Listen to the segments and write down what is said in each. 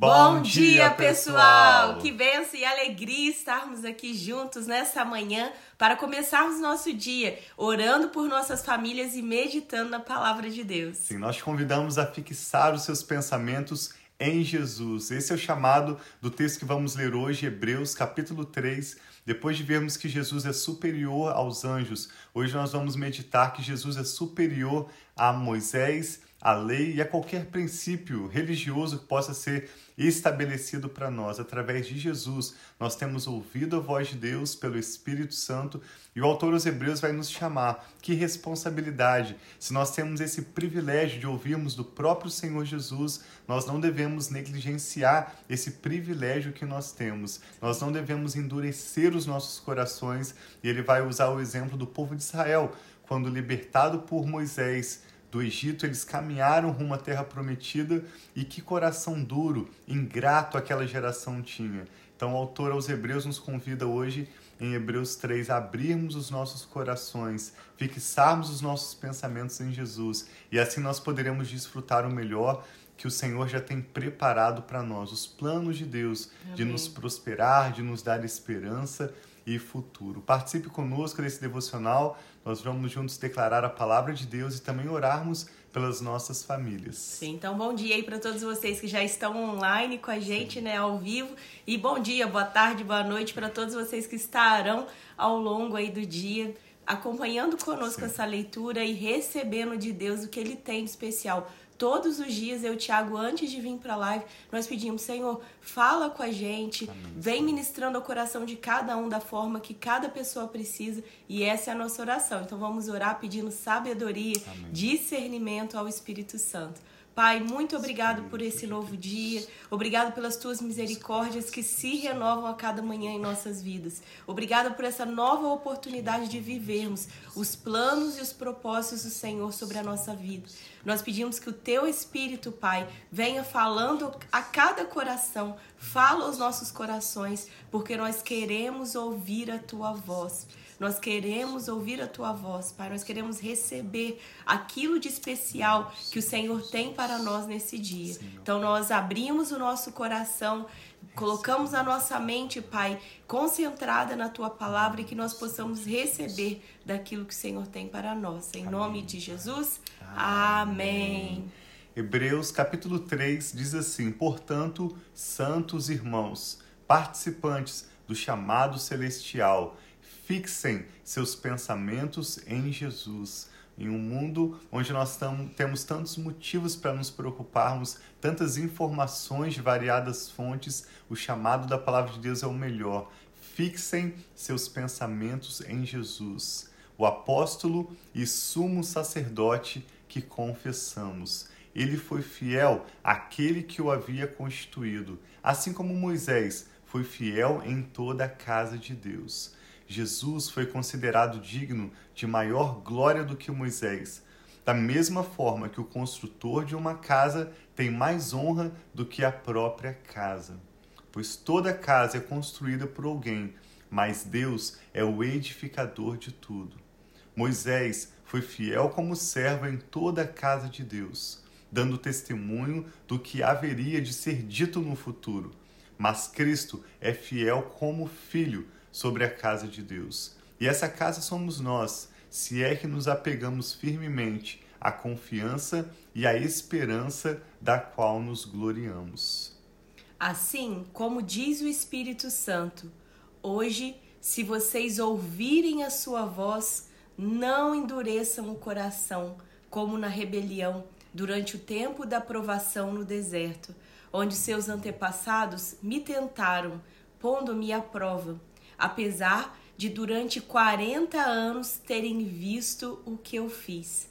Bom, dia, pessoal! Que benção e alegria estarmos aqui juntos nessa manhã para começarmos nosso dia orando por nossas famílias e meditando na palavra de Deus. Sim, nós te convidamos a fixar os seus pensamentos em Jesus. Esse é o chamado do texto que vamos ler hoje, Hebreus capítulo 3. Depois de vermos que Jesus é superior aos anjos, hoje nós vamos meditar que Jesus é superior a Moisés a lei e a qualquer princípio religioso que possa ser estabelecido para nós. Através de Jesus, nós temos ouvido a voz de Deus pelo Espírito Santo e o autor aos Hebreus vai nos chamar. Que responsabilidade! Se nós temos esse privilégio de ouvirmos do próprio Senhor Jesus, nós não devemos negligenciar esse privilégio que nós temos. Nós não devemos endurecer os nossos corações e ele vai usar o exemplo do povo de Israel, quando libertado por Moisés do Egito, eles caminharam rumo à terra prometida e que coração duro, ingrato aquela geração tinha. Então, o autor aos Hebreus nos convida hoje, em Hebreus 3, a abrirmos os nossos corações, fixarmos os nossos pensamentos em Jesus e assim nós poderemos desfrutar o melhor que o Senhor já tem preparado para nós, os planos de Deus Amém. de nos prosperar, de nos dar esperança e futuro. Participe conosco desse devocional. Nós vamos juntos declarar a palavra de Deus e também orarmos pelas nossas famílias. Sim, então bom dia aí para todos vocês que já estão online com a gente, Sim. né, ao vivo. E bom dia, boa tarde, boa noite para todos vocês que estarão ao longo aí do dia acompanhando conosco Sim. essa leitura e recebendo de Deus o que ele tem de especial Todos os dias, eu e o Thiago, antes de vir para a live, nós pedimos, Senhor, fala com a gente, Amém. vem ministrando o coração de cada um da forma que cada pessoa precisa, e essa é a nossa oração. Então vamos orar pedindo sabedoria, Amém. discernimento ao Espírito Santo. Pai, muito obrigado por esse novo dia. Obrigado pelas tuas misericórdias que se renovam a cada manhã em nossas vidas. Obrigado por essa nova oportunidade de vivermos os planos e os propósitos do Senhor sobre a nossa vida. Nós pedimos que o teu Espírito, Pai, venha falando a cada coração, fala aos nossos corações, porque nós queremos ouvir a tua voz. Nós queremos ouvir a tua voz, Pai. Nós queremos receber aquilo de especial que o Senhor tem para nós nesse dia. Então nós abrimos o nosso coração, colocamos a nossa mente, Pai, concentrada na tua palavra e que nós possamos receber daquilo que o Senhor tem para nós. Em nome de Jesus. Amém. Hebreus capítulo 3 diz assim: Portanto, santos irmãos, participantes do chamado celestial, Fixem seus pensamentos em Jesus. Em um mundo onde nós temos tantos motivos para nos preocuparmos, tantas informações de variadas fontes, o chamado da palavra de Deus é o melhor. Fixem seus pensamentos em Jesus, o apóstolo e sumo sacerdote que confessamos. Ele foi fiel àquele que o havia constituído, assim como Moisés foi fiel em toda a casa de Deus. Jesus foi considerado digno de maior glória do que Moisés, da mesma forma que o construtor de uma casa tem mais honra do que a própria casa. Pois toda casa é construída por alguém, mas Deus é o edificador de tudo. Moisés foi fiel como servo em toda a casa de Deus, dando testemunho do que haveria de ser dito no futuro. Mas Cristo é fiel como filho sobre a casa de Deus. E essa casa somos nós, se é que nos apegamos firmemente à confiança e à esperança da qual nos gloriamos. Assim como diz o Espírito Santo, hoje, se vocês ouvirem a sua voz, não endureçam o coração, como na rebelião durante o tempo da provação no deserto, onde seus antepassados me tentaram, pondo-me à prova apesar de durante 40 anos terem visto o que eu fiz.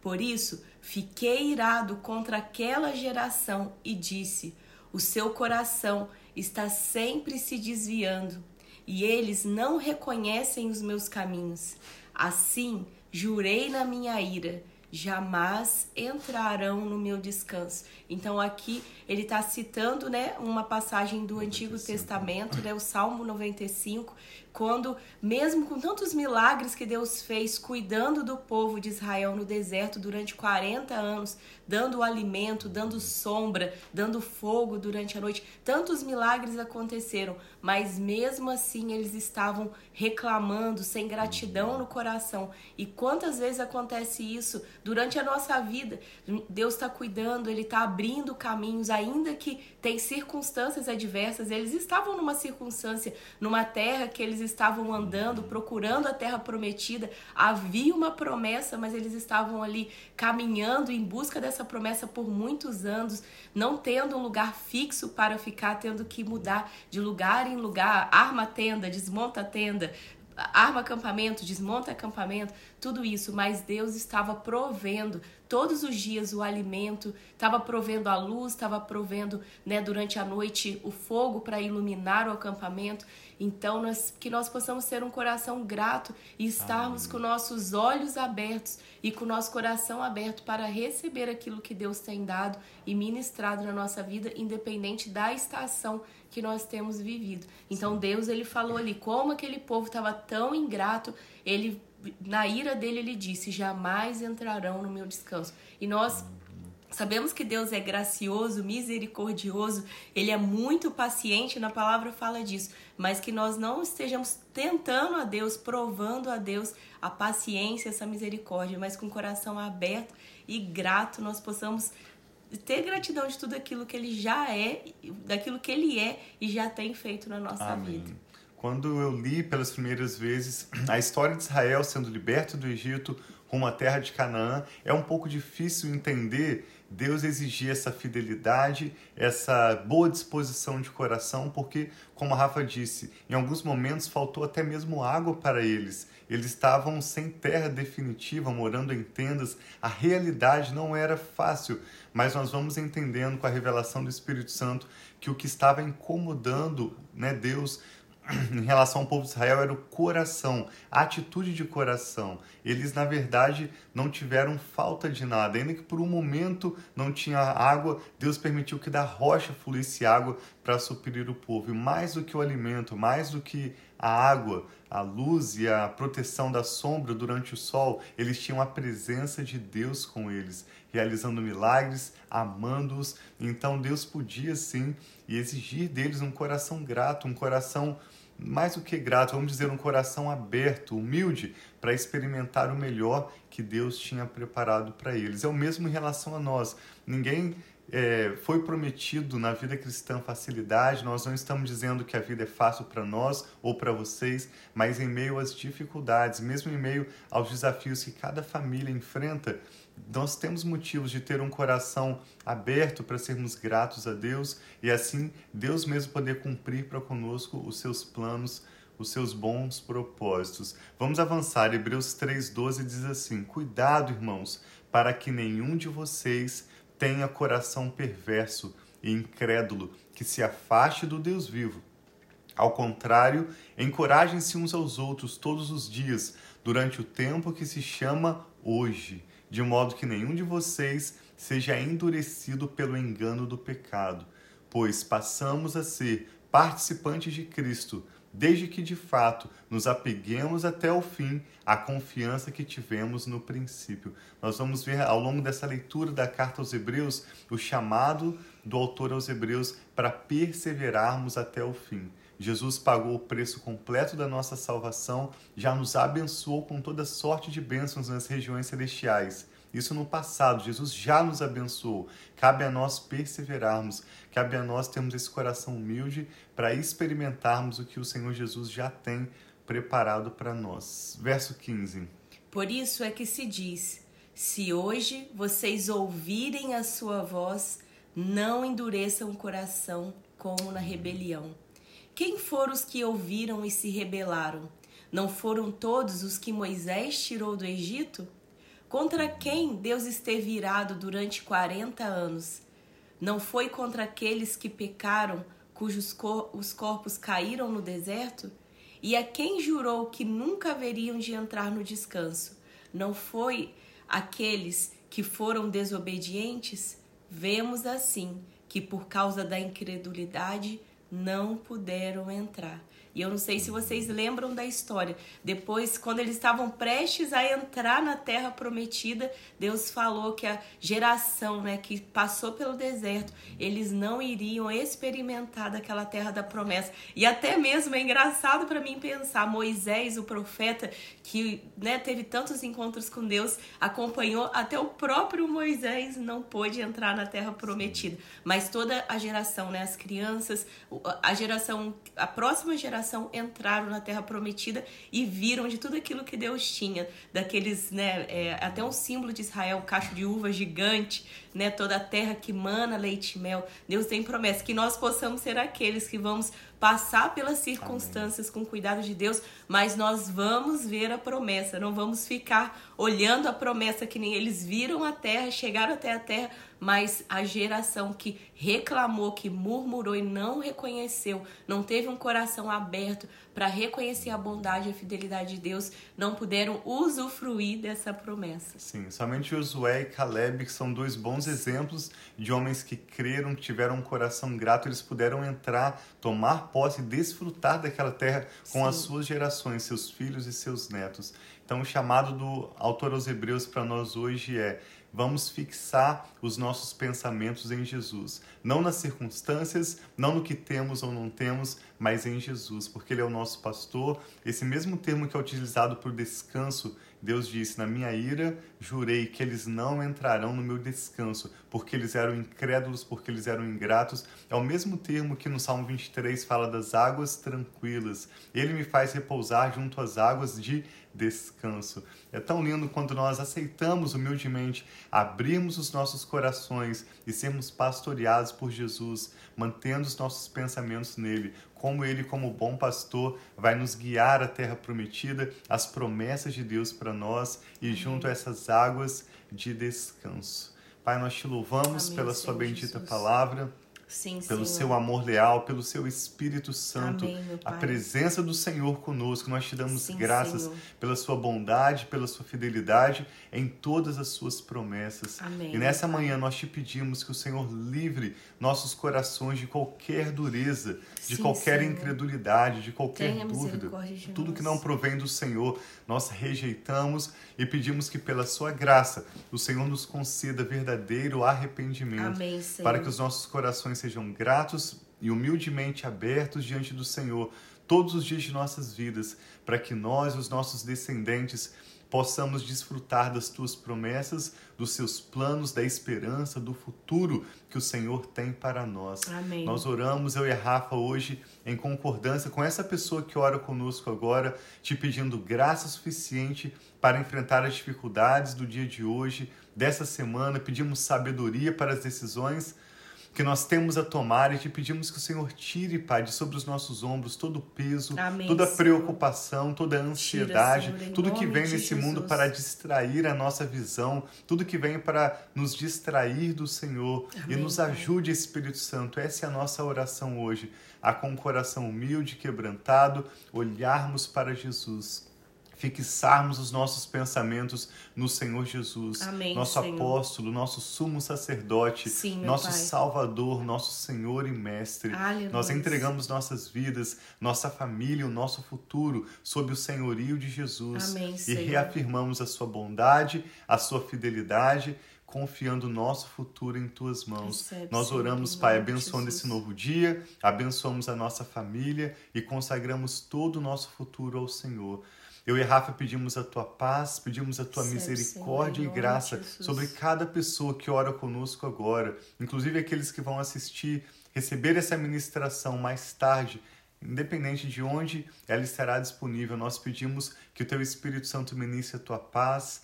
Por isso, fiquei irado contra aquela geração e disse: O seu coração está sempre se desviando, e eles não reconhecem os meus caminhos. Assim, jurei na minha ira: jamais entrarão no meu descanso. Então aqui ele está citando, né, uma passagem do 95. Antigo Testamento, né, o Salmo 95, quando, mesmo com tantos milagres que Deus fez cuidando do povo de Israel no deserto durante 40 anos, dando alimento, dando sombra, dando fogo durante a noite, tantos milagres aconteceram, mas mesmo assim eles estavam reclamando, sem gratidão no coração. E quantas vezes acontece isso durante a nossa vida? Deus está cuidando, Ele está abrindo caminhos, ainda que tem circunstâncias adversas. Eles estavam numa circunstância, numa terra que eles estavam andando, procurando a terra prometida. Havia uma promessa, mas eles estavam ali caminhando em busca dessa promessa por muitos anos, não tendo um lugar fixo para ficar, tendo que mudar de lugar em lugar, arma a tenda, desmonta a tenda, arma acampamento, desmonta acampamento, tudo isso, mas Deus estava provendo todos os dias o alimento, estava provendo a luz, estava provendo né, durante a noite o fogo para iluminar o acampamento. Então, nós, que nós possamos ter um coração grato e estarmos Amém. com nossos olhos abertos e com nosso coração aberto para receber aquilo que Deus tem dado e ministrado na nossa vida, independente da estação que nós temos vivido. Então, Sim. Deus ele falou ali como aquele povo estava tão ingrato, ele na ira dele ele disse: "Jamais entrarão no meu descanso". E nós Sabemos que Deus é gracioso, misericordioso, Ele é muito paciente, na palavra fala disso, mas que nós não estejamos tentando a Deus, provando a Deus a paciência, essa misericórdia, mas com o coração aberto e grato nós possamos ter gratidão de tudo aquilo que Ele já é, daquilo que Ele é e já tem feito na nossa Amém. vida. Quando eu li pelas primeiras vezes a história de Israel sendo liberto do Egito rumo à terra de Canaã, é um pouco difícil entender Deus exigir essa fidelidade, essa boa disposição de coração, porque, como a Rafa disse, em alguns momentos faltou até mesmo água para eles. Eles estavam sem terra definitiva, morando em tendas. A realidade não era fácil, mas nós vamos entendendo com a revelação do Espírito Santo que o que estava incomodando né, Deus em relação ao povo de Israel era o coração, a atitude de coração. Eles, na verdade, não tiveram falta de nada. Ainda que por um momento não tinha água, Deus permitiu que da rocha fluísse água para suprir o povo. E mais do que o alimento, mais do que a água, a luz e a proteção da sombra durante o sol, eles tinham a presença de Deus com eles, realizando milagres, amando-os. Então Deus podia sim exigir deles um coração grato, um coração mais do que grato, vamos dizer, um coração aberto, humilde, para experimentar o melhor que Deus tinha preparado para eles. É o mesmo em relação a nós. Ninguém é, foi prometido na vida cristã facilidade, nós não estamos dizendo que a vida é fácil para nós ou para vocês, mas em meio às dificuldades, mesmo em meio aos desafios que cada família enfrenta, nós temos motivos de ter um coração aberto para sermos gratos a Deus e assim Deus mesmo poder cumprir para conosco os seus planos, os seus bons propósitos. Vamos avançar. Hebreus 3:12 diz assim: Cuidado, irmãos, para que nenhum de vocês tenha coração perverso e incrédulo que se afaste do Deus vivo. Ao contrário, encorajem-se uns aos outros todos os dias, durante o tempo que se chama hoje de modo que nenhum de vocês seja endurecido pelo engano do pecado, pois passamos a ser participantes de Cristo, desde que de fato nos apeguemos até o fim à confiança que tivemos no princípio. Nós vamos ver ao longo dessa leitura da carta aos Hebreus o chamado do autor aos Hebreus para perseverarmos até o fim. Jesus pagou o preço completo da nossa salvação, já nos abençoou com toda sorte de bênçãos nas regiões celestiais. Isso no passado, Jesus já nos abençoou. Cabe a nós perseverarmos, cabe a nós termos esse coração humilde para experimentarmos o que o Senhor Jesus já tem preparado para nós. Verso 15. Por isso é que se diz: se hoje vocês ouvirem a sua voz, não endureçam o coração como na rebelião. Quem foram os que ouviram e se rebelaram? Não foram todos os que Moisés tirou do Egito? Contra quem Deus esteve irado durante 40 anos? Não foi contra aqueles que pecaram, cujos cor os corpos caíram no deserto? E a quem jurou que nunca haveriam de entrar no descanso? Não foi aqueles que foram desobedientes, vemos assim que por causa da incredulidade não puderam entrar. E eu não sei se vocês lembram da história. Depois, quando eles estavam prestes a entrar na terra prometida, Deus falou que a geração, né, que passou pelo deserto, eles não iriam experimentar daquela terra da promessa. E até mesmo é engraçado para mim pensar, Moisés, o profeta, que, né, teve tantos encontros com Deus, acompanhou até o próprio Moisés não pôde entrar na terra prometida. Mas toda a geração, né, as crianças, a geração, a próxima geração entraram na Terra Prometida e viram de tudo aquilo que Deus tinha, daqueles, né, é, até um símbolo de Israel, um cacho de uva gigante, né, toda a terra que mana leite e mel. Deus tem promessa que nós possamos ser aqueles que vamos passar pelas circunstâncias Amém. com cuidado de Deus, mas nós vamos ver a promessa, não vamos ficar olhando a promessa que nem eles viram a terra, chegaram até a terra, mas a geração que reclamou, que murmurou e não reconheceu, não teve um coração aberto para reconhecer a bondade e a fidelidade de Deus, não puderam usufruir dessa promessa. Sim, somente Josué e Caleb, que são dois bons exemplos de homens que creram, tiveram um coração grato, eles puderam entrar, tomar posse e desfrutar daquela terra com Sim. as suas gerações, seus filhos e seus netos. Então, o chamado do autor aos Hebreus para nós hoje é vamos fixar os nossos pensamentos em Jesus. Não nas circunstâncias, não no que temos ou não temos, mas em Jesus, porque Ele é o nosso pastor. Esse mesmo termo que é utilizado por descanso, Deus disse: Na minha ira, jurei que eles não entrarão no meu descanso, porque eles eram incrédulos, porque eles eram ingratos. É o mesmo termo que no Salmo 23 fala das águas tranquilas. Ele me faz repousar junto às águas de descanso. É tão lindo quando nós aceitamos humildemente, abrirmos os nossos corações e sermos pastoreados por Jesus, mantendo os nossos pensamentos nele, como ele, como bom pastor, vai nos guiar à terra prometida, as promessas de Deus para nós e junto a essas águas de descanso. Pai, nós te louvamos Amém, pela Senhor sua bendita Jesus. palavra. Sim, pelo Senhor. seu amor leal, pelo seu Espírito Santo, Amém, a presença do Senhor conosco. Nós te damos Sim, graças Senhor. pela sua bondade, pela sua fidelidade em todas as suas promessas. Amém, e nessa manhã nós te pedimos que o Senhor livre nossos corações de qualquer dureza, de Sim, qualquer Senhor. incredulidade, de qualquer Tenha dúvida. De Tudo que não provém do Senhor, nós rejeitamos e pedimos que pela sua graça o Senhor nos conceda verdadeiro arrependimento Amém, para que os nossos corações sejam gratos e humildemente abertos diante do Senhor todos os dias de nossas vidas, para que nós e os nossos descendentes possamos desfrutar das tuas promessas, dos seus planos, da esperança, do futuro que o Senhor tem para nós. Amém. Nós oramos, eu e a Rafa, hoje, em concordância com essa pessoa que ora conosco agora, te pedindo graça suficiente para enfrentar as dificuldades do dia de hoje, dessa semana. Pedimos sabedoria para as decisões que nós temos a tomar e te pedimos que o Senhor tire, Pai, de sobre os nossos ombros todo o peso, Amém, toda a preocupação, toda a ansiedade, Tira, tudo que vem nesse Jesus. mundo para distrair a nossa visão, tudo que vem para nos distrair do Senhor Amém, e nos ajude, Espírito Santo. Essa é a nossa oração hoje, a com o coração humilde, quebrantado, olharmos para Jesus fixarmos os nossos pensamentos no Senhor Jesus, Amém, nosso Senhor. apóstolo, nosso sumo sacerdote, Sim, nosso Pai. Salvador, nosso Senhor e Mestre. Aleluia. Nós entregamos nossas vidas, nossa família, o nosso futuro sob o senhorio de Jesus Amém, e reafirmamos a sua bondade, a sua fidelidade confiando o nosso futuro em tuas mãos. Recebe, Nós oramos, Pai, abençoando esse novo dia, abençoamos a nossa família e consagramos todo o nosso futuro ao Senhor. Eu e Rafa pedimos a tua paz, pedimos a tua misericórdia Senhor, e graça sobre cada pessoa que ora conosco agora, inclusive aqueles que vão assistir, receber essa ministração mais tarde, independente de onde ela estará disponível. Nós pedimos que o teu Espírito Santo ministre a tua paz,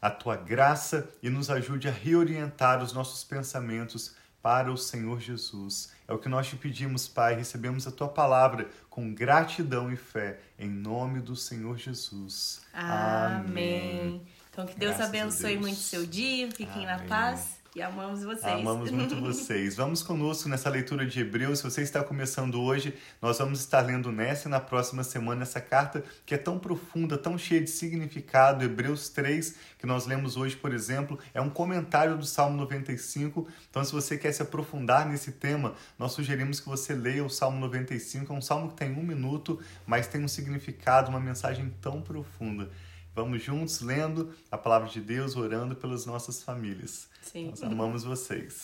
a tua graça e nos ajude a reorientar os nossos pensamentos para o Senhor Jesus. É o que nós te pedimos, Pai. Recebemos a tua palavra com gratidão e fé, em nome do Senhor Jesus. Amém. Amém. Então, que Deus Graças abençoe Deus. muito seu dia. Fiquem Amém. na paz E amamos vocês. Amamos muito vocês. Vamos conosco nessa leitura de Hebreus. Se você está começando hoje, nós vamos estar lendo nessa e na próxima semana essa carta que é tão profunda, tão cheia de significado. Hebreus 3, que nós lemos hoje, por exemplo, é um comentário do Salmo 95. Então, se você quer se aprofundar nesse tema, nós sugerimos que você leia o Salmo 95. É um salmo que tem um minuto, mas tem um significado, uma mensagem tão profunda. Vamos juntos lendo a palavra de Deus, orando pelas nossas famílias. Sim. Nós amamos vocês.